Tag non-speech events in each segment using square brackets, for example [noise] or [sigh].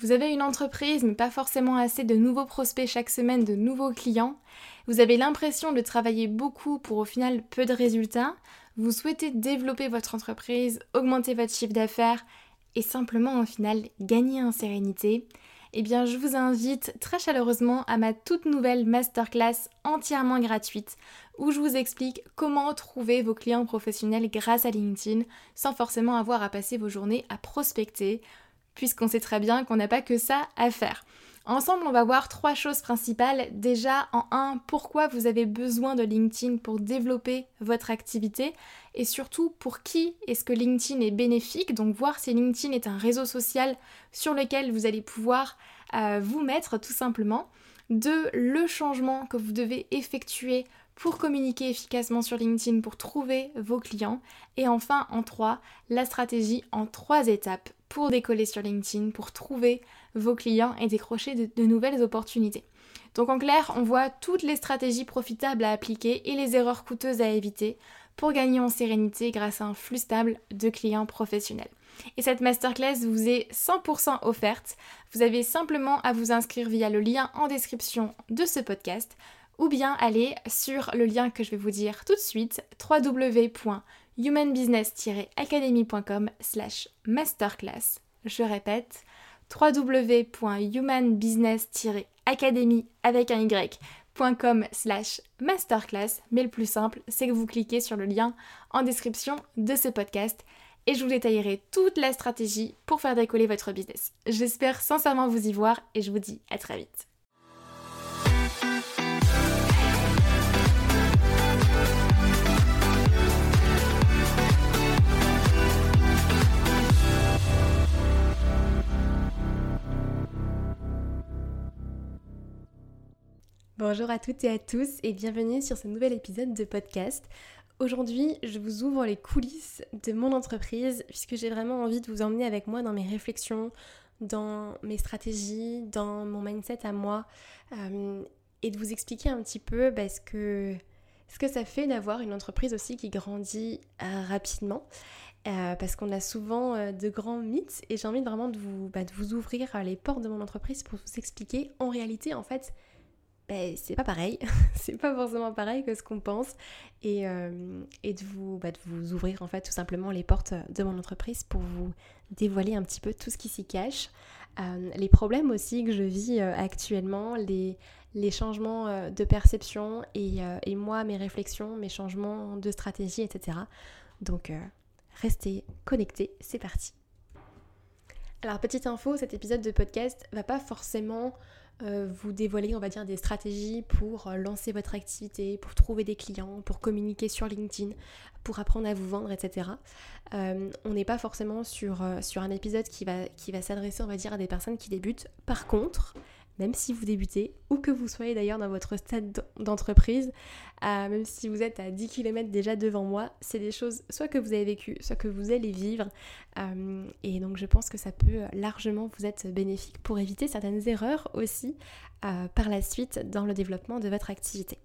vous avez une entreprise mais pas forcément assez de nouveaux prospects chaque semaine, de nouveaux clients. Vous avez l'impression de travailler beaucoup pour au final peu de résultats. Vous souhaitez développer votre entreprise, augmenter votre chiffre d'affaires et simplement au final gagner en sérénité. Eh bien, je vous invite très chaleureusement à ma toute nouvelle masterclass entièrement gratuite où je vous explique comment trouver vos clients professionnels grâce à LinkedIn sans forcément avoir à passer vos journées à prospecter puisqu'on sait très bien qu'on n'a pas que ça à faire. Ensemble, on va voir trois choses principales. Déjà, en un, pourquoi vous avez besoin de LinkedIn pour développer votre activité et surtout pour qui est-ce que LinkedIn est bénéfique? Donc voir si LinkedIn est un réseau social sur lequel vous allez pouvoir euh, vous mettre tout simplement. Deux, le changement que vous devez effectuer pour communiquer efficacement sur LinkedIn, pour trouver vos clients. Et enfin, en trois, la stratégie en trois étapes pour décoller sur LinkedIn, pour trouver vos clients et décrocher de, nouvelles opportunités. Donc en clair, on voit toutes les stratégies profitables à appliquer et les erreurs coûteuses à éviter pour gagner en sérénité grâce à un flux stable de clients professionnels. Et cette masterclass vous est 100% offerte. Vous avez simplement à vous inscrire via le lien en description de ce podcast ou bien aller sur le lien que je vais vous dire tout de suite www humanbusiness-academy.com slash masterclass. Je répète, www.humanbusiness-academy avec un y.com slash masterclass. Mais le plus simple, c'est que vous cliquez sur le lien en description de ce podcast et je vous détaillerai toute la stratégie pour faire décoller votre business. J'espère sincèrement vous y voir et je vous dis à très vite. Bonjour à toutes et à tous et bienvenue sur ce nouvel épisode de podcast. Aujourd'hui, je vous ouvre les coulisses de mon entreprise puisque j'ai vraiment envie de vous emmener avec moi dans mes réflexions, dans mes stratégies, dans mon mindset à moi euh, et de vous expliquer un petit peu bah, ce, que, ce que ça fait d'avoir une entreprise aussi qui grandit euh, rapidement. Euh, parce qu'on a souvent de grands mythes et j'ai envie vraiment bah, de vous ouvrir les portes de mon entreprise pour vous expliquer en réalité en fait ben, c'est pas pareil, [laughs] c'est pas forcément pareil que ce qu'on pense, et, euh, de, vous, bah, de vous ouvrir en fait tout simplement les portes de mon entreprise pour vous dévoiler un petit peu tout ce qui s'y cache, euh, les problèmes aussi que je vis euh, actuellement, les, les changements de perception et, et, moi, mes réflexions, mes changements de stratégie, etc. Donc restez connectés, c'est parti. Alors petite info, cet épisode de podcast va pas forcément vous dévoiler, on va dire, des stratégies pour euh, lancer votre activité, pour trouver des clients, pour communiquer sur LinkedIn, pour apprendre à vous vendre, etc. Euh, on n'est pas forcément sur, sur un épisode qui va, qui va s'adresser, on va dire, à des personnes qui débutent. Par contre, même si vous débutez, ou que vous soyez d'ailleurs dans votre stade d'entreprise, même si vous êtes à 10 km déjà devant moi, c'est des choses soit que vous avez vécues, soit que vous allez vivre. Euh, et donc je pense que ça peut largement vous être bénéfique pour éviter certaines erreurs aussi euh, par la suite dans le développement de votre activité.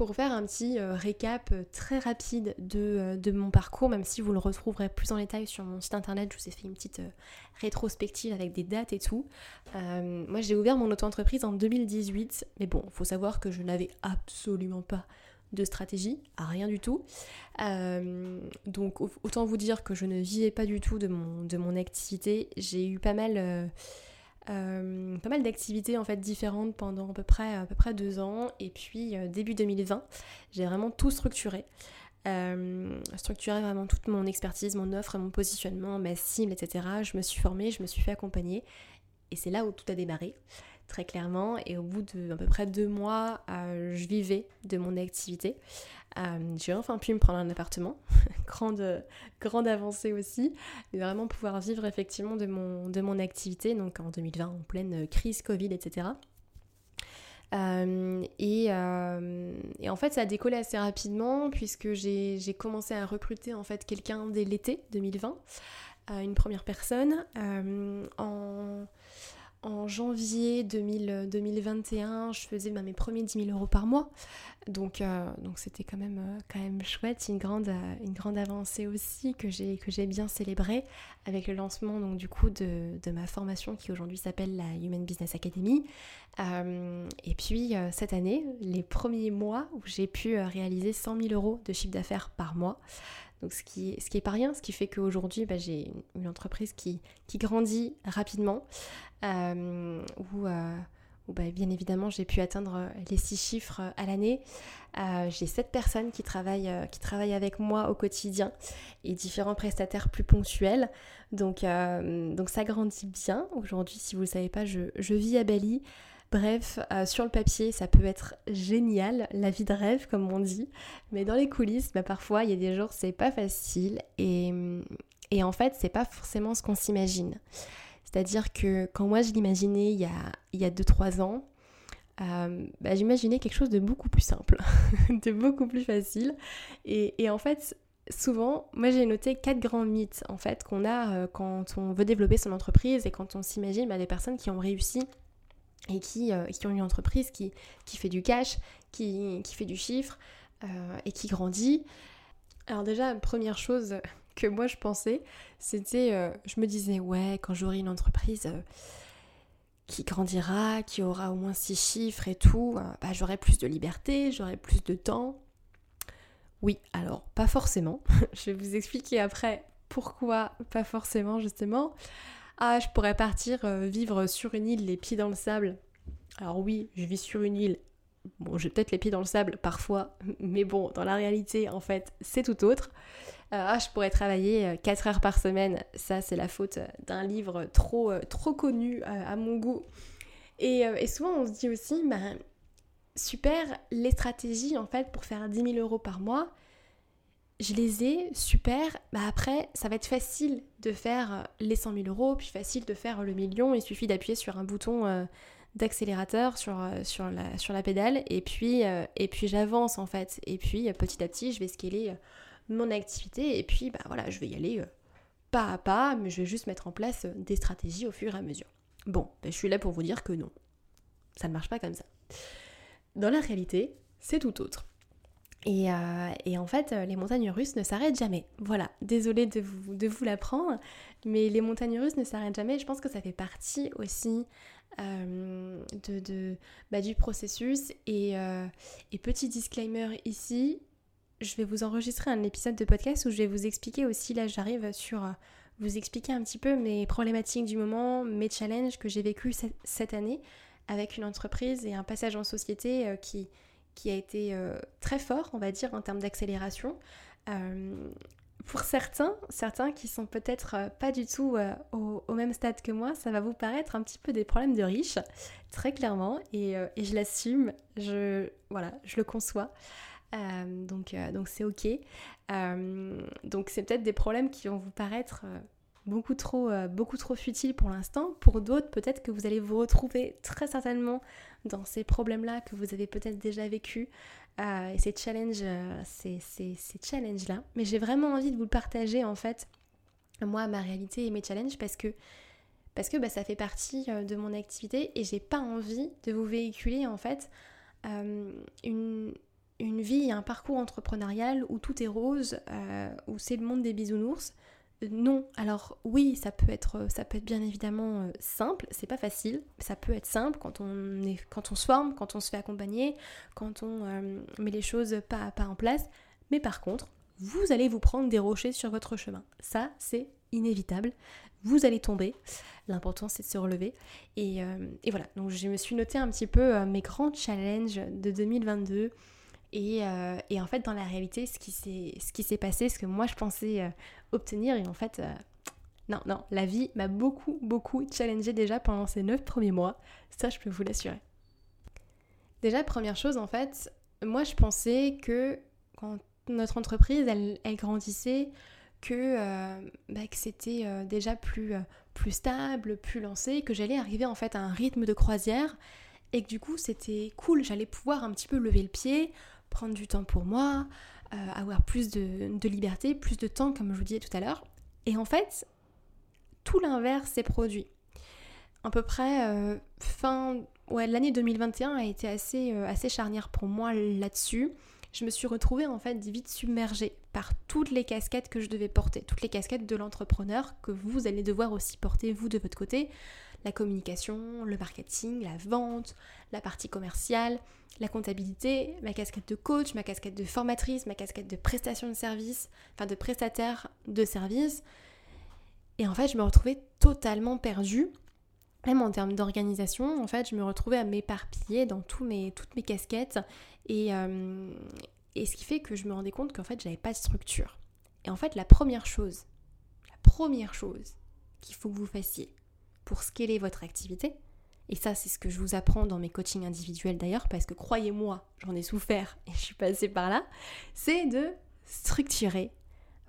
Pour faire un petit euh, récap euh, très rapide euh, de, mon parcours, même si vous le retrouverez plus en détail sur mon site internet, je vous ai fait une petite rétrospective avec des dates et tout. moi j'ai ouvert mon auto-entreprise en 2018, mais bon, faut savoir que je n'avais absolument pas de stratégie, rien du tout. donc autant vous dire que je ne vivais pas du tout de mon, de mon activité. J'ai eu pas mal pas mal d'activités en fait différentes pendant à peu près, à peu près deux ans. Et puis euh, début 2020 j'ai vraiment tout structuré. Euh, structuré vraiment toute mon expertise, mon offre, mon positionnement, ma cible, etc. Je me suis formée, je me suis fait accompagner. Et c'est là où tout a démarré très clairement. Et au bout de à peu près deux mois, euh, je vivais de mon activité. Euh, j'ai enfin pu me prendre un appartement, [laughs] grande, grande avancée aussi, mais vraiment pouvoir vivre effectivement de mon, de mon activité, donc en 2020 en pleine crise Covid, etc. et, et, en fait, ça a décollé assez rapidement puisque j'ai commencé à recruter en fait quelqu'un dès l'été 2020, une première personne. en en janvier 2021, je faisais bah, mes premiers 10 000 euros par mois. Donc euh, donc c'était quand même, euh, quand même chouette, une grande, euh, une grande avancée aussi que j'ai, que j'ai bien célébrée avec le lancement donc, du coup de, de ma formation qui aujourd'hui s'appelle la Human Business Academy. et puis cette année, les premiers mois où j'ai pu réaliser 100 000 euros de chiffre d'affaires par mois. Donc ce qui, ce qui pas rien, ce qui fait qu'aujourd'hui bah, j'ai une entreprise qui, qui grandit rapidement, euh, où, euh, bah, bien évidemment j'ai pu atteindre les six chiffres à l'année. Euh, j'ai sept personnes qui travaillent, qui travaillent avec moi au quotidien et différents prestataires plus ponctuels. Donc, donc ça grandit bien. Aujourd'hui, si vous ne le savez pas, je, je vis à Bali. Bref, euh, sur le papier, ça peut être génial, la vie de rêve comme on dit, mais dans les coulisses, bah, parfois il y a des jours c'est pas facile et, et en fait c'est pas forcément ce qu'on s'imagine. C'est-à-dire que quand moi je l'imaginais il y a 2-3 ans, euh, bah, j'imaginais quelque chose de beaucoup plus simple, [laughs] de beaucoup plus facile. Et, en fait, souvent, moi j'ai noté quatre grands mythes en fait qu'on a euh, quand on veut développer son entreprise et quand on s'imagine bah, des personnes qui ont réussi et qui, euh, qui ont une entreprise qui, qui fait du cash, qui, qui fait du chiffre euh, et qui grandit. Alors déjà, première chose [laughs] que moi je pensais, c'était, euh, je me disais, ouais, quand j'aurai une entreprise qui grandira, qui aura au moins six chiffres et tout, bah, j'aurai plus de liberté, j'aurai plus de temps. Oui, alors pas forcément. [laughs] je vais vous expliquer après pourquoi pas forcément justement. Ah, je pourrais partir euh, vivre sur une île, les pieds dans le sable. Alors oui, je vis sur une île. Bon, j'ai peut-être les pieds dans le sable parfois, [laughs] mais bon, dans la réalité, en fait, c'est tout autre. Euh, ah, je pourrais travailler 4 euh, heures par semaine. Ça, c'est la faute d'un livre trop, trop connu à mon goût. Et, et, souvent, on se dit aussi, bah, super, les stratégies, en fait, pour faire 10 000 euros par mois, je les ai, super. Bah après, ça va être facile de faire euh, les 100 000 euros, puis facile de faire le million. Il suffit d'appuyer sur un bouton euh, d'accélérateur sur, euh, la, pédale, et puis, et puis j'avance en fait. Et puis petit à petit, je vais scaler mon activité, et puis bah voilà, je vais y aller pas à pas, mais je vais juste mettre en place des stratégies au fur et à mesure. Bon, bah, je suis là pour vous dire que non, ça ne marche pas comme ça. Dans la réalité, c'est tout autre. Euh, et, en fait, les montagnes russes ne s'arrêtent jamais. Voilà, désolée de vous, de vous l'apprendre, mais les montagnes russes ne s'arrêtent jamais. Je pense que ça fait partie aussi euh, de, bah, du processus. Euh, et, petit disclaimer ici, je vais vous enregistrer un épisode de podcast où je vais vous expliquer aussi, là j'arrive sur vous expliquer un petit peu mes problématiques du moment, mes challenges que j'ai vécu cette année avec une entreprise et un passage en société qui qui a été euh, très fort, on va dire, en termes d'accélération. Euh, pour certains, certains qui sont peut-être euh, pas du tout au, même stade que moi, ça va vous paraître un petit peu des problèmes de riches, très clairement, et, et je l'assume, je, voilà, je le conçois. donc donc c'est ok. donc c'est peut-être des problèmes qui vont vous paraître beaucoup trop, beaucoup trop futiles pour l'instant. Pour d'autres, peut-être que vous allez vous retrouver très certainement dans ces problèmes-là que vous avez peut-être déjà vécu, euh, et ces challenges, euh, ces, ces, challenges-là. Mais j'ai vraiment envie de vous le partager en fait, moi, ma réalité et mes challenges, parce que parce que bah, ça fait partie euh, de mon activité et j'ai pas envie de vous véhiculer en fait une, une vie, un parcours entrepreneurial où tout est rose, où c'est le monde des bisounours non. Alors oui, ça peut être, ça peut être bien évidemment euh, simple. C'est pas facile. Ça peut être simple quand on est, quand on se forme, quand on se fait accompagner, quand on euh, met les choses pas à pas en place. Mais par contre, vous allez vous prendre des rochers sur votre chemin. Ça, c'est inévitable. Vous allez tomber. L'important, c'est de se relever. Et, euh, et, voilà. Donc, je me suis noté un petit peu mes grands challenges de 2022. Euh, et, en fait, dans la réalité, ce qui s'est passé, ce que moi je pensais euh, obtenir, et en fait, euh, non, non, la vie m'a beaucoup, beaucoup challengé déjà pendant ces neuf premiers mois. Ça, je peux vous l'assurer. Déjà, première chose, en fait, moi je pensais que quand notre entreprise, elle, grandissait, que, bah, que c'était déjà plus, plus stable, plus lancé, que j'allais arriver en fait à un rythme de croisière et que du coup c'était cool, j'allais pouvoir un petit peu lever le pied, prendre du temps pour moi, euh, avoir plus de, liberté, plus de temps comme je vous disais tout à l'heure. Et en fait, tout l'inverse s'est produit. À peu près euh, fin... L'année 2021 a été assez, euh, assez charnière pour moi là-dessus. Je me suis retrouvée en fait vite submergée par toutes les casquettes que je devais porter, toutes les casquettes de l'entrepreneur que vous allez devoir aussi porter vous de votre côté la communication, le marketing, la vente, la partie commerciale, la comptabilité, ma casquette de coach, ma casquette de formatrice, ma casquette de prestation de service, enfin de prestataire de service. Et en fait, je me retrouvais totalement perdue. Même en termes d'organisation, en fait, je me retrouvais à m'éparpiller dans tous mes, toutes mes casquettes. Et, euh, et ce qui fait que je me rendais compte qu'en fait, j'avais pas de structure. Et en fait, la première chose, la première chose qu'il faut que vous fassiez, pour scaler votre activité. Et ça, c'est ce que je vous apprends dans mes coachings individuels d'ailleurs, parce que croyez-moi, j'en ai souffert [laughs] et je suis passée par là, c'est de structurer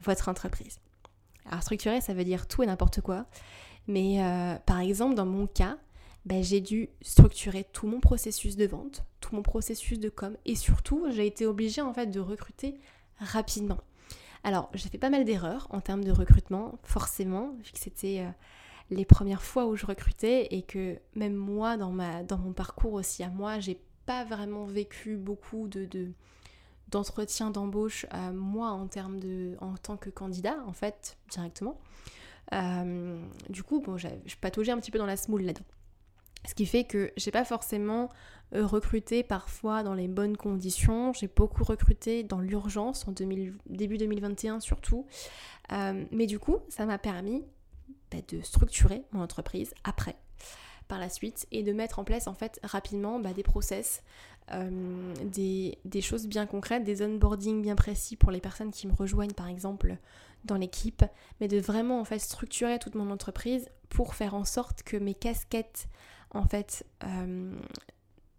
votre entreprise. Alors structurer, ça veut dire tout et n'importe quoi. Mais euh, par exemple, dans mon cas, ben, j'ai dû structurer tout mon processus de vente, tout mon processus de com, et surtout, j'ai été obligée en fait de recruter rapidement. Alors, j'ai fait pas mal d'erreurs en termes de recrutement, forcément, vu c'était euh, les premières fois où je recrutais et que même moi, dans, ma, dans mon parcours aussi à moi, j'ai pas vraiment vécu beaucoup de, d'entretien d'embauche à moi en termes de en tant que candidat en fait directement. Euh, du coup bon je pataugeais un petit peu dans la smoule là-dedans. Ce qui fait que j'ai pas forcément euh, recruté parfois dans les bonnes conditions. J'ai beaucoup recruté dans l'urgence en début 2021 surtout. Euh, mais du coup ça m'a permis bah, de structurer mon entreprise après, par la suite, et de mettre en place en fait rapidement bah, des process, euh, des, choses bien concrètes, des onboarding bien précis pour les personnes qui me rejoignent par exemple dans l'équipe, mais de vraiment en fait structurer toute mon entreprise pour faire en sorte que mes casquettes en fait euh,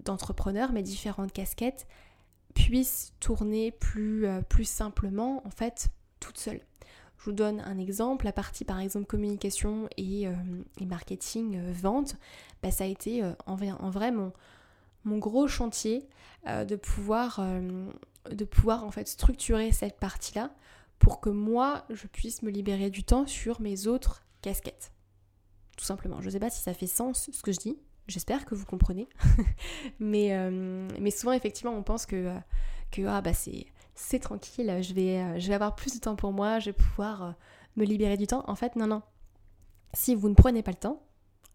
d'entrepreneur, mes différentes casquettes puissent tourner plus, euh, plus simplement en fait toutes seules. Je vous donne un exemple, la partie par exemple communication et, euh, marketing, euh, vente, bah, ça a été euh, en, vrai mon, gros chantier de, pouvoir, de pouvoir en fait structurer cette partie-là pour que moi je puisse me libérer du temps sur mes autres casquettes. Tout simplement. Je ne sais pas si ça fait sens ce que je dis, j'espère que vous comprenez. [laughs] mais, mais souvent effectivement on pense que, que ah, bah, c'est c'est tranquille, je vais, euh, je vais avoir plus de temps pour moi, je vais pouvoir euh, me libérer du temps. En fait, non, non. Si vous ne prenez pas le temps,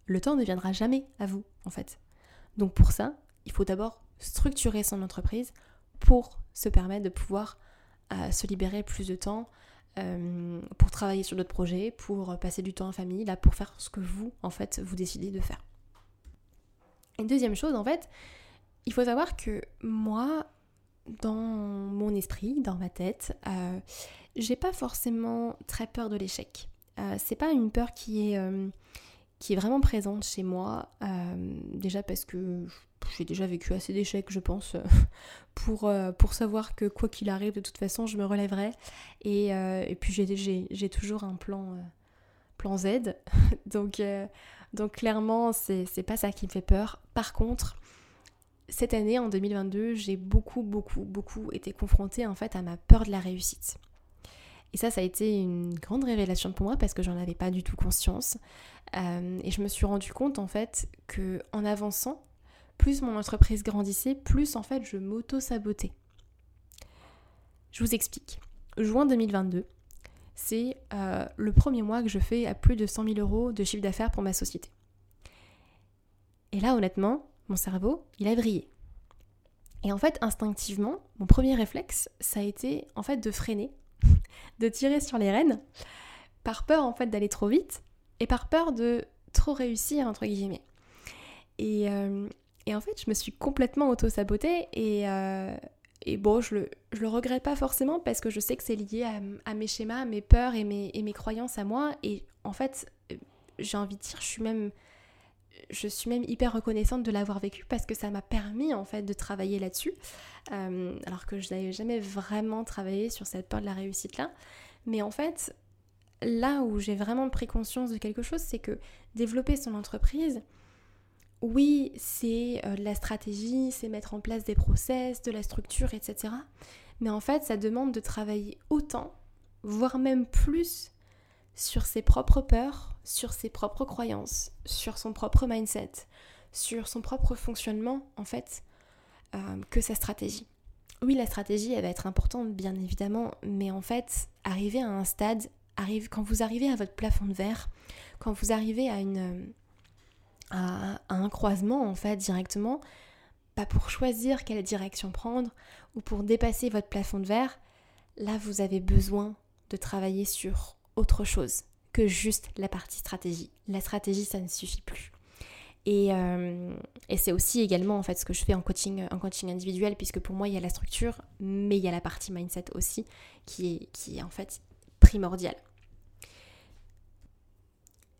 le temps ne viendra jamais à vous, en fait. Donc pour ça, il faut d'abord structurer son entreprise pour se permettre de pouvoir euh, se libérer plus de temps, pour travailler sur d'autres projets, pour passer du temps en famille, là, pour faire ce que vous, en fait, vous décidez de faire. Et deuxième chose, en fait, il faut savoir que moi, dans mon esprit, dans ma tête, euh, j'ai pas forcément très peur de l'échec. Euh, c'est pas une peur qui est, euh, qui est vraiment présente chez moi, déjà parce que j'ai déjà vécu assez d'échecs, je pense, [laughs] pour, pour savoir que quoi qu'il arrive, de toute façon, je me relèverai. Et, et puis j'ai toujours un plan, plan Z. [laughs] donc, donc clairement, c'est pas ça qui me fait peur. Par contre, cette année, en 2022, j'ai beaucoup, beaucoup, beaucoup été confrontée en fait à ma peur de la réussite. Et ça, ça a été une grande révélation pour moi parce que j'en avais pas du tout conscience. Euh, et je me suis rendu compte en fait que en avançant, plus mon entreprise grandissait, plus en fait je m'auto-sabotais. Je vous explique. Juin 2022, c'est euh, le premier mois que je fais à plus de 100 000 euros de chiffre d'affaires pour ma société. Et là, honnêtement, mon cerveau, il a brillé. Et en fait, instinctivement, mon premier réflexe, ça a été en fait de freiner, [laughs] de tirer sur les rênes, par peur en fait d'aller trop vite et par peur de trop réussir entre guillemets. Et, euh, en fait, je me suis complètement auto-sabotée et, euh, et bon, je le, le regrette pas forcément parce que je sais que c'est lié à, mes schémas, mes peurs et mes, et mes croyances à moi. Et en fait, j'ai envie de dire, je suis même je suis même hyper reconnaissante de l'avoir vécu parce que ça m'a permis en fait de travailler là-dessus. Euh, alors que je n'avais jamais vraiment travaillé sur cette peur de la réussite là. Mais en fait, là où j'ai vraiment pris conscience de quelque chose, c'est que développer son entreprise, oui, c'est de la stratégie, c'est mettre en place des process, de la structure, etc. Mais en fait, ça demande de travailler autant, voire même plus, sur ses propres peurs, sur ses propres croyances, sur son propre mindset, sur son propre fonctionnement, en fait, que sa stratégie. Oui, la stratégie, elle va être importante, bien évidemment, mais en fait, arriver à un stade, arrive, quand vous arrivez à votre plafond de verre, quand vous arrivez à, à, un croisement, en fait, directement, pas pour choisir quelle direction prendre ou pour dépasser votre plafond de verre, là, vous avez besoin de travailler sur autre chose juste la partie stratégie. La stratégie, ça ne suffit plus. Euh, et, c'est aussi également en fait ce que je fais en coaching, en coaching individuel, puisque pour moi il y a la structure, mais il y a la partie mindset aussi qui est, qui est en fait primordiale.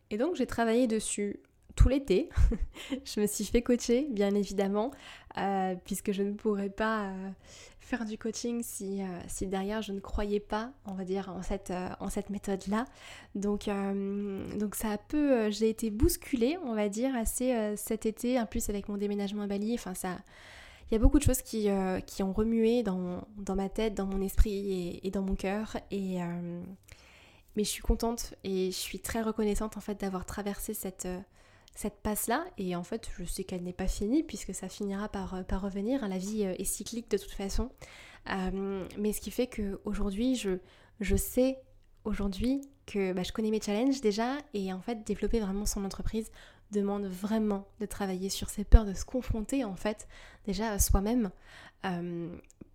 Et donc j'ai travaillé dessus tout l'été. [laughs] je me suis fait coacher, bien évidemment, euh, puisque je ne pourrais pas euh, faire du coaching si, euh, si, derrière je ne croyais pas, on va dire, en cette, en cette méthode-là. Donc, donc ça a peu, j'ai été bousculée, on va dire, assez cet été, en plus avec mon déménagement à Bali. Enfin, ça, il y a beaucoup de choses qui, qui ont remué dans, dans, ma tête, dans mon esprit et, et dans mon cœur. Et mais je suis contente et je suis très reconnaissante en fait d'avoir traversé cette, cette passe-là, et en fait je sais qu'elle n'est pas finie puisque ça finira par, euh, par revenir, hein. la vie euh, est cyclique de toute façon, euh, mais ce qui fait qu'aujourd'hui je, je sais aujourd'hui que bah, je connais mes challenges déjà, et en fait développer vraiment son entreprise demande vraiment de travailler sur ses peurs, de se confronter en fait déjà soi-même,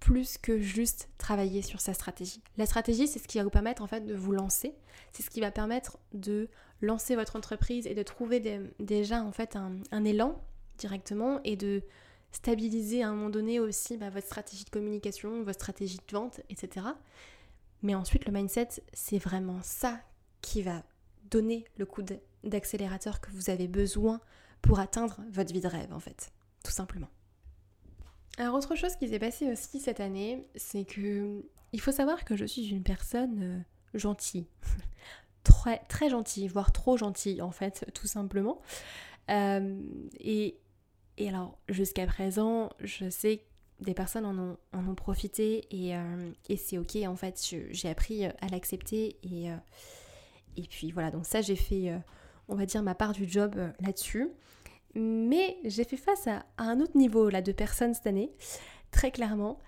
plus que juste travailler sur sa stratégie. La stratégie c'est ce qui va vous permettre en fait de vous lancer, c'est ce qui va permettre de lancer votre entreprise et de trouver déjà en fait un, élan directement et de stabiliser à un moment donné aussi bah, votre stratégie de communication, votre stratégie de vente, etc. Mais ensuite, le mindset, c'est vraiment ça qui va donner le coup d'accélérateur que vous avez besoin pour atteindre votre vie de rêve, en fait, tout simplement. Alors, autre chose qui s'est passée aussi cette année, c'est que il faut savoir que je suis une personne euh, gentille [laughs] très, très gentil, voire trop gentil en fait, tout simplement. Euh, et, et, alors, jusqu'à présent, je sais que des personnes en ont, en ont profité et, euh, et c'est ok en fait, j'ai appris à l'accepter et, et puis voilà, donc ça j'ai fait, on va dire, ma part du job là-dessus. Mais j'ai fait face à, un autre niveau là de personnes cette année, très clairement.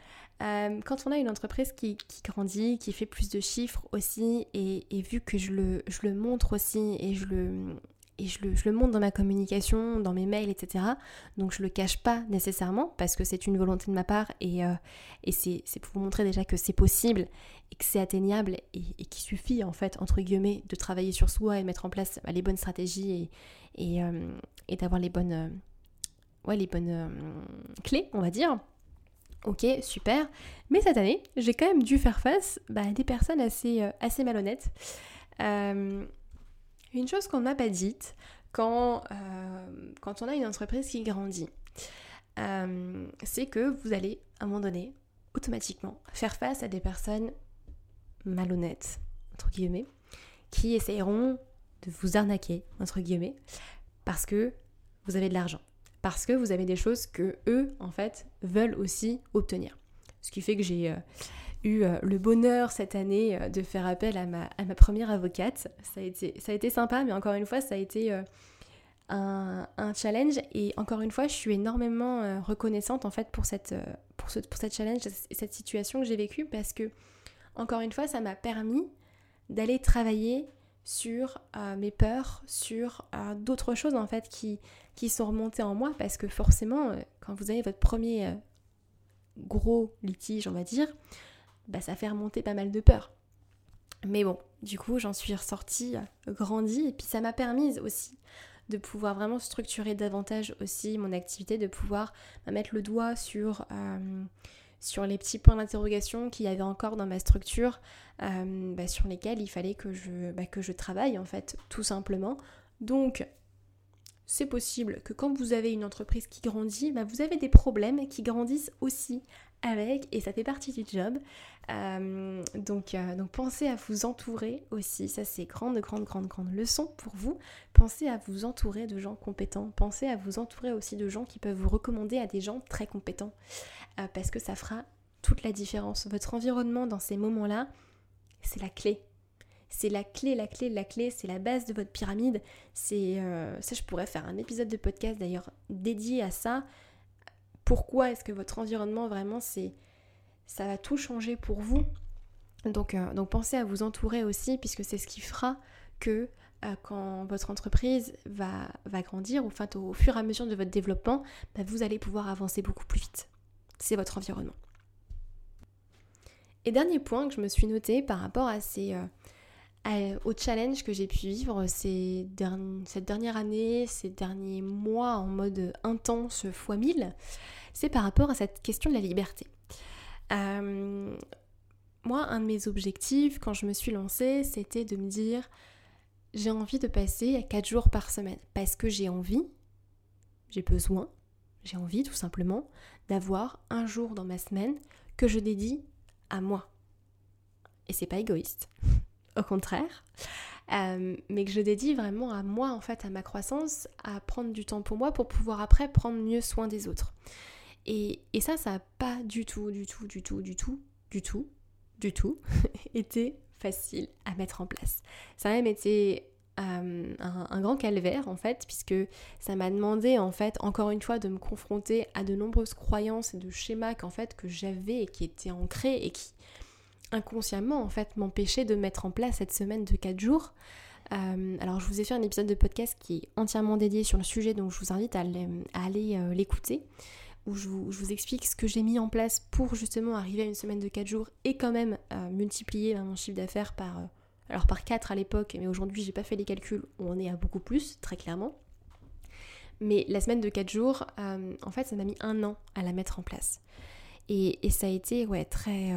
Euh, quand on a une entreprise qui, grandit, qui fait plus de chiffres aussi, et, vu que je le, montre aussi et je le, et je le, montre dans ma communication, dans mes mails, etc. Donc je le cache pas nécessairement parce que c'est une volonté de ma part et, euh, et c'est pour vous montrer déjà que c'est possible et que c'est atteignable et, qu'il suffit en fait, entre guillemets, de travailler sur soi et mettre en place bah, les bonnes stratégies et, et, euh, d'avoir les bonnes, ouais, les bonnes clés, on va dire. Ok, super. Mais cette année, j'ai quand même dû faire face bah, à des personnes assez, euh, assez malhonnêtes. Euh, une chose qu'on m'a pas dite quand, euh, on a une entreprise qui grandit, c'est que vous allez, à un moment donné, automatiquement, faire face à des personnes malhonnêtes, entre guillemets, qui essayeront de vous arnaquer, entre guillemets, parce que vous avez de l'argent parce que vous avez des choses que eux, en fait, veulent aussi obtenir. Ce qui fait que j'ai euh, eu euh, le bonheur cette année euh, de faire appel à ma, à ma, première avocate. Ça a, été, ça a été sympa, mais encore une fois, ça a été un, un, challenge. Et encore une fois, je suis énormément reconnaissante, en fait, pour cette, pour, ce, pour cette challenge, cette situation que j'ai vécue, parce que, encore une fois, ça m'a permis d'aller travailler sur euh, mes peurs, sur euh, d'autres choses en fait qui, qui sont remontées en moi parce que forcément euh, quand vous avez votre premier gros litige on va dire, bah, ça fait remonter pas mal de peurs. Mais bon, du coup j'en suis ressortie grandie et puis ça m'a permis aussi de pouvoir vraiment structurer davantage aussi mon activité, de pouvoir bah, mettre le doigt sur sur les petits points d'interrogation qu'il y avait encore dans ma structure, euh, bah, sur lesquels il fallait que je, bah, que je travaille en fait, tout simplement. Donc, c'est possible que quand vous avez une entreprise qui grandit, bah, vous avez des problèmes qui grandissent aussi avec et ça fait partie du job. Euh, donc, euh, donc pensez à vous entourer aussi, ça c'est grande, grande, grande, grande leçon pour vous. Pensez à vous entourer de gens compétents, pensez à vous entourer aussi de gens qui peuvent vous recommander à des gens très compétents euh, parce que ça fera toute la différence. Votre environnement dans ces moments-là, c'est la clé. C'est la clé, la clé, la clé, c'est la base de votre pyramide. Ça, je pourrais faire un épisode de podcast d'ailleurs dédié à ça pourquoi est-ce que votre environnement vraiment c'est ça va tout changer pour vous. Donc, euh, donc pensez à vous entourer aussi puisque c'est ce qui fera que euh, quand votre entreprise va, va grandir, ou enfin au fur et à mesure de votre développement, bah, vous allez pouvoir avancer beaucoup plus vite. C'est votre environnement. Et dernier point que je me suis noté par rapport à ces, euh, au challenge que j'ai pu vivre ces cette dernière année, ces derniers mois en mode intense x 1000, c'est par rapport à cette question de la liberté. Euh, moi, un de mes objectifs quand je me suis lancée, c'était de me dire j'ai envie de passer à 4 jours par semaine parce que j'ai envie, j'ai besoin, j'ai envie tout simplement d'avoir un jour dans ma semaine que je dédie à moi. Et c'est pas égoïste, [laughs] au contraire. Euh, mais que je dédie vraiment à moi, en fait, à ma croissance, à prendre du temps pour moi pour pouvoir après prendre mieux soin des autres. Et, ça, ça n'a pas du tout, du tout, du tout, du tout, du tout, du tout [laughs] été facile à mettre en place. Ça a même été euh, un, grand calvaire en fait, puisque ça m'a demandé en fait encore une fois de me confronter à de nombreuses croyances et de schémas fait que j'avais et qui étaient ancrés et qui inconsciemment en fait m'empêchaient de mettre en place cette semaine de 4 jours. Euh, alors je vous ai fait un épisode de podcast qui est entièrement dédié sur le sujet, donc je vous invite à, aller euh, l'écouter où je vous, explique ce que j'ai mis en place pour justement arriver à une semaine de 4 jours et quand même euh, multiplier mon chiffre d'affaires par, euh, alors par 4 à l'époque, mais aujourd'hui j'ai pas fait les calculs, on est à beaucoup plus, très clairement. Mais la semaine de 4 jours, euh, en fait ça m'a mis un an à la mettre en place. Et, ça a été ouais, très,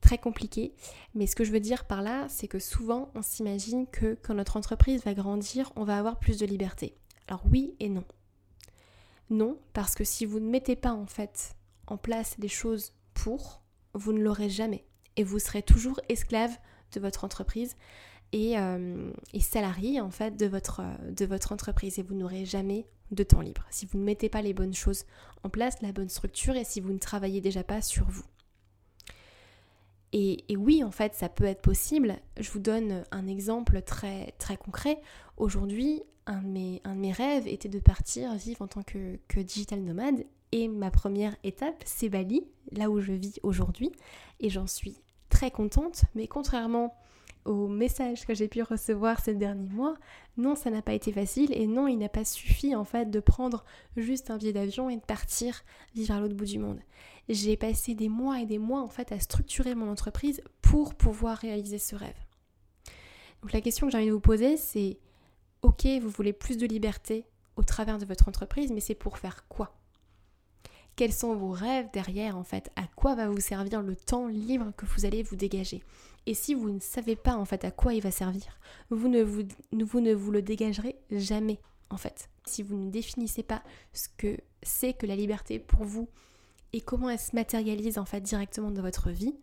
très compliqué. Mais ce que je veux dire par là, c'est que souvent on s'imagine que quand notre entreprise va grandir, on va avoir plus de liberté. Alors oui et non. Non, parce que si vous ne mettez pas en fait en place des choses pour, vous ne l'aurez jamais. Et vous serez toujours esclave de votre entreprise et, euh, salarié en fait de votre, de votre entreprise. Et vous n'aurez jamais de temps libre. Si vous ne mettez pas les bonnes choses en place, la bonne structure et si vous ne travaillez déjà pas sur vous. Et, oui, en fait, ça peut être possible. Je vous donne un exemple très concret. Aujourd'hui, un, de mes, rêves était de partir vivre en tant que, que digital nomade. Et ma première étape, c'est Bali, là où je vis aujourd'hui. Et j'en suis très contente. Mais contrairement aux messages que j'ai pu recevoir ces derniers mois, non, ça n'a pas été facile et non, il n'a pas suffi en fait de prendre juste un billet d'avion et de partir vivre à l'autre bout du monde. J'ai passé des mois et des mois en fait à structurer mon entreprise pour pouvoir réaliser ce rêve. Donc la question que j'ai envie de vous poser, c'est ok, vous voulez plus de liberté au travers de votre entreprise, mais c'est pour faire quoi? Quels sont vos rêves derrière en fait? À quoi va vous servir le temps libre que vous allez vous dégager? Et si vous ne savez pas en fait à quoi il va servir, vous ne vous, vous, ne vous le dégagerez jamais en fait. Si vous ne définissez pas ce que c'est que la liberté pour vous et comment elle se matérialise en fait directement dans votre vie,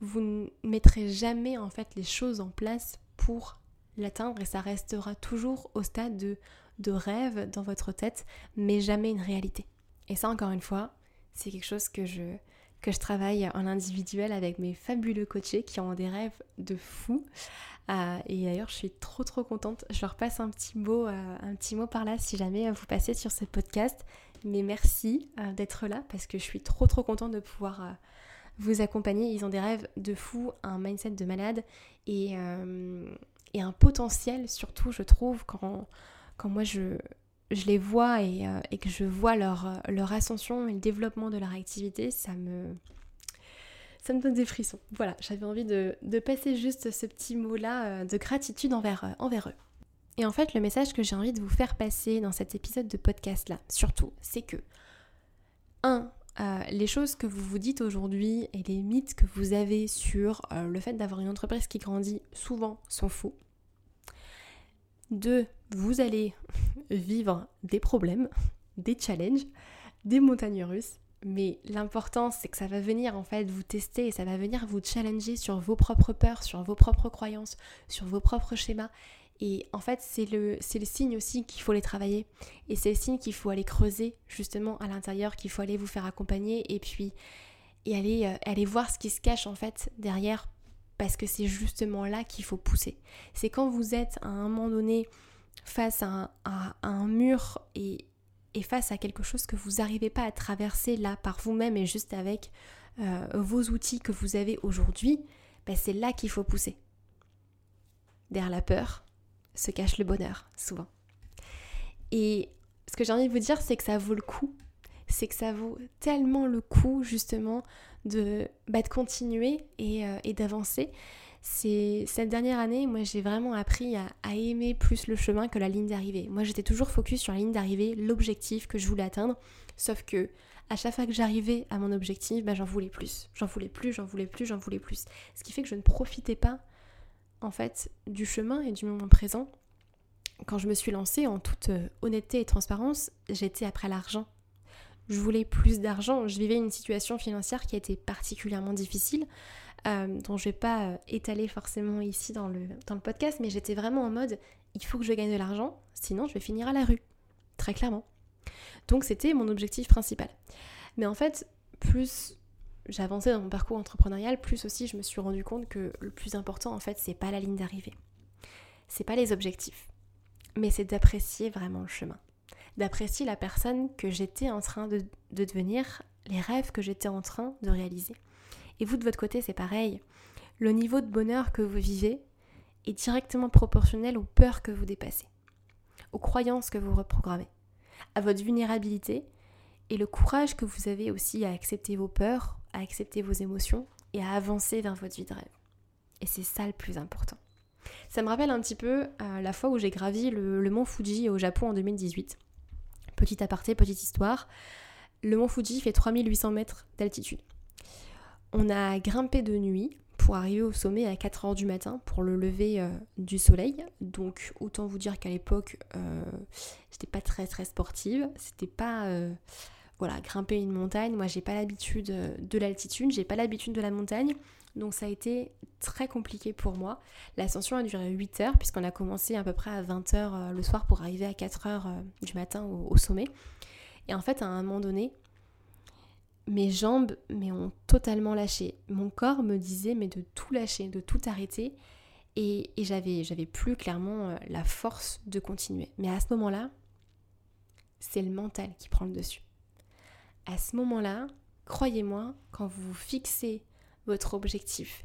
vous ne mettrez jamais en fait les choses en place pour l'atteindre et ça restera toujours au stade de, de rêve dans votre tête, mais jamais une réalité. Et ça, encore une fois, c'est quelque chose que je, que je travaille en individuel avec mes fabuleux coachés qui ont des rêves de fou. Euh, et d'ailleurs, je suis trop trop contente. Je leur passe un petit mot, euh, un petit mot par là si jamais vous passez sur ce podcast. Mais merci euh, d'être là parce que je suis trop trop contente de pouvoir vous accompagner. Ils ont des rêves de fou, un mindset de malade et, et un potentiel surtout, je trouve, quand, quand moi je, je les vois euh, et, que je vois leur, leur ascension et le développement de leur activité, ça me, ça me donne des frissons. Voilà, j'avais envie de, passer juste ce petit mot-là euh, de gratitude envers, euh, envers eux. Et en fait, le message que j'ai envie de vous faire passer dans cet épisode de podcast-là, surtout, c'est que, un, les choses que vous vous dites aujourd'hui et les mythes que vous avez sur le fait d'avoir une entreprise qui grandit souvent sont faux. Deux, vous allez vivre des problèmes, des challenges, des montagnes russes, Mais l'important, c'est que ça va venir en fait vous tester et ça va venir vous challenger sur vos propres peurs, sur vos propres croyances, sur vos propres schémas. Et en fait, c'est le, le signe aussi qu'il faut les travailler. Et c'est le signe qu'il faut aller creuser justement à l'intérieur, qu'il faut aller vous faire accompagner et puis et aller, euh, aller voir ce qui se cache en fait derrière parce que c'est justement là qu'il faut pousser. C'est quand vous êtes à un moment donné face à un, mur et, face à quelque chose que vous n'arrivez pas à traverser là par vous-même et juste avec euh, vos outils que vous avez aujourd'hui, ben c'est là qu'il faut pousser. Derrière la peur se cache le bonheur, souvent. Et ce que j'ai envie de vous dire, c'est que ça vaut le coup. C'est que ça vaut tellement le coup, justement, de, bah, de continuer et, euh, et d'avancer. C'est cette dernière année, moi j'ai vraiment appris à, aimer plus le chemin que la ligne d'arrivée. Moi j'étais toujours focus sur la ligne d'arrivée, l'objectif que je voulais atteindre, sauf que à chaque fois que j'arrivais à mon objectif, bah, j'en voulais plus, j'en voulais plus, j'en voulais plus, j'en voulais plus. Ce qui fait que je ne profitais pas en fait du chemin et du moment présent. Quand je me suis lancée en toute euh, honnêteté et transparence, j'étais après l'argent je voulais plus d'argent. Je vivais une situation financière qui était particulièrement difficile, euh, dont je vais pas euh, étaler forcément ici dans le, dans le podcast, mais j'étais vraiment en mode il faut que je gagne de l'argent, sinon je vais finir à la rue, très clairement. Donc c'était mon objectif principal. Mais en fait, plus j'avançais dans mon parcours entrepreneurial, plus aussi je me suis rendu compte que le plus important en fait, c'est pas la ligne d'arrivée. C'est pas les objectifs, mais c'est d'apprécier vraiment le chemin d'apprécier la personne que j'étais en train de, devenir, les rêves que j'étais en train de réaliser. Et vous de votre côté, c'est pareil. Le niveau de bonheur que vous vivez est directement proportionnel aux peurs que vous dépassez, aux croyances que vous reprogrammez, à votre vulnérabilité et le courage que vous avez aussi à accepter vos peurs, à accepter vos émotions et à avancer vers votre vie de rêve. Et c'est ça le plus important. Ça me rappelle un petit peu euh, la fois où j'ai gravi le mont Fuji au Japon en 2018. Petit aparté, petite histoire. Le mont Fuji fait 3800 mètres d'altitude. On a grimpé de nuit pour arriver au sommet à 4h du matin pour le lever euh, du soleil. Donc autant vous dire qu'à l'époque, euh, j'étais pas très très sportive. C'était pas euh, voilà, grimper une montagne. Moi j'ai pas l'habitude de l'altitude, j'ai pas l'habitude de la montagne. Donc ça a été très compliqué pour moi. L'ascension a duré 8 heures puisqu'on a commencé à peu près à 20 heures euh, le soir pour arriver à 4 heures euh, du matin au, sommet. Et en fait, à un moment donné, mes jambes mais ont totalement lâché. Mon corps me disait mais de tout lâcher, de tout arrêter. Et, j'avais, j'avais plus clairement euh, la force de continuer. Mais à ce moment-là, c'est le mental qui prend le dessus. À ce moment-là, croyez-moi, quand vous vous fixez votre objectif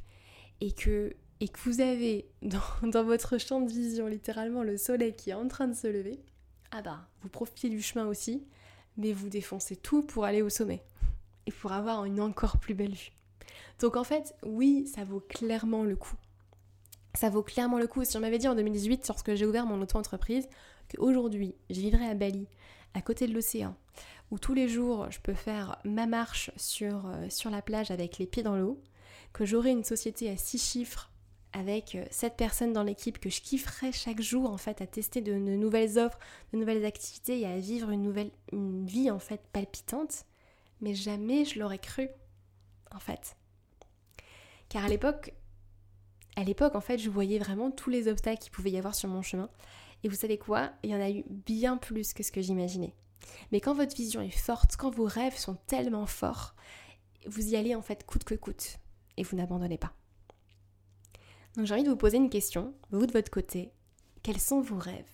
et que, vous avez [laughs] dans, votre champ de vision littéralement le soleil qui est en train de se lever, ah bah vous profitez du chemin aussi, mais vous défoncez tout pour aller au sommet [laughs] et pour avoir une encore plus belle vue. Donc en fait, oui, ça vaut clairement le coup. Ça vaut clairement le coup. Si on m'avait dit en 2018, lorsque j'ai ouvert mon auto-entreprise, qu'aujourd'hui, je vivrais à Bali, à côté de l'océan, où tous les jours, je peux faire ma marche sur, euh, sur la plage avec les pieds dans l'eau, que j'aurai une société à six chiffres avec 7 euh, personnes dans l'équipe, que je kifferais chaque jour en fait à tester de, nouvelles offres, de nouvelles activités et à vivre une nouvelle vie en fait palpitante, mais jamais je l'aurais cru en fait. Car à l'époque, à l'époque en fait, je voyais vraiment tous les obstacles qu'il pouvait y avoir sur mon chemin. Et vous savez quoi? Il y en a eu bien plus que ce que j'imaginais. Mais quand votre vision est forte, quand vos rêves sont tellement forts, vous y allez en fait coûte que coûte et vous n'abandonnez pas. Donc j'ai envie de vous poser une question, vous de votre côté, quels sont vos rêves?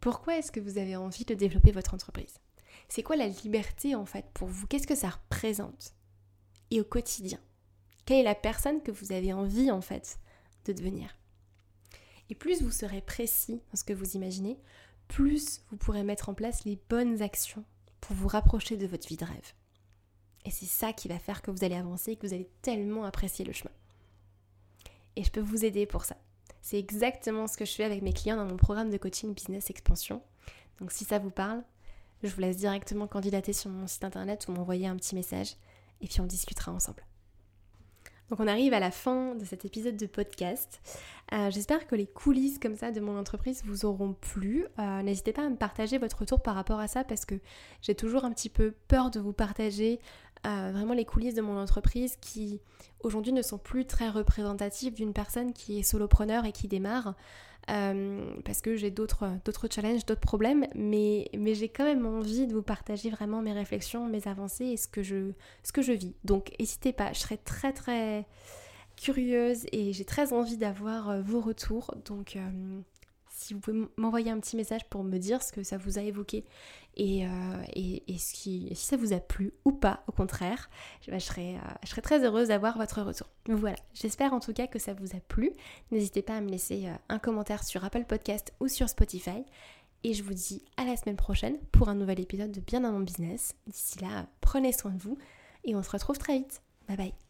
Pourquoi est-ce que vous avez envie de développer votre entreprise? C'est quoi la liberté en fait pour vous? Qu'est-ce que ça représente? Et au quotidien, quelle est la personne que vous avez envie en fait de devenir? Et plus vous serez précis dans ce que vous imaginez, plus vous pourrez mettre en place les bonnes actions pour vous rapprocher de votre vie de rêve. Et c'est ça qui va faire que vous allez avancer et que vous allez tellement apprécier le chemin. Et je peux vous aider pour ça. C'est exactement ce que je fais avec mes clients dans mon programme de coaching Business Expansion. Donc si ça vous parle, je vous laisse directement candidater sur mon site internet ou m'envoyer un petit message et puis on discutera ensemble. Donc on arrive à la fin de cet épisode de podcast. Euh, j'espère que les coulisses comme ça de mon entreprise vous auront plu. Euh, n'hésitez pas à me partager votre retour par rapport à ça parce que j'ai toujours un petit peu peur de vous partager vraiment les coulisses de mon entreprise qui aujourd'hui ne sont plus très représentatives d'une personne qui est solopreneur et qui démarre. parce que j'ai d'autres, d'autres challenges, d'autres problèmes, mais, mais j'ai quand même envie de vous partager vraiment mes réflexions, mes avancées et ce que je, ce que je vis. Donc n'hésitez pas, je serais très très curieuse et j'ai très envie d'avoir vos retours. Donc si vous pouvez m'envoyer un petit message pour me dire ce que ça vous a évoqué et, euh, si ça vous a plu ou pas, au contraire, je, serais, euh, je serais très heureuse d'avoir votre retour. Voilà, j'espère en tout cas que ça vous a plu. N'hésitez pas à me laisser euh, un commentaire sur Apple Podcast ou sur Spotify. Et je vous dis à la semaine prochaine pour un nouvel épisode de Bien dans mon business. D'ici là, prenez soin de vous et on se retrouve très vite. Bye bye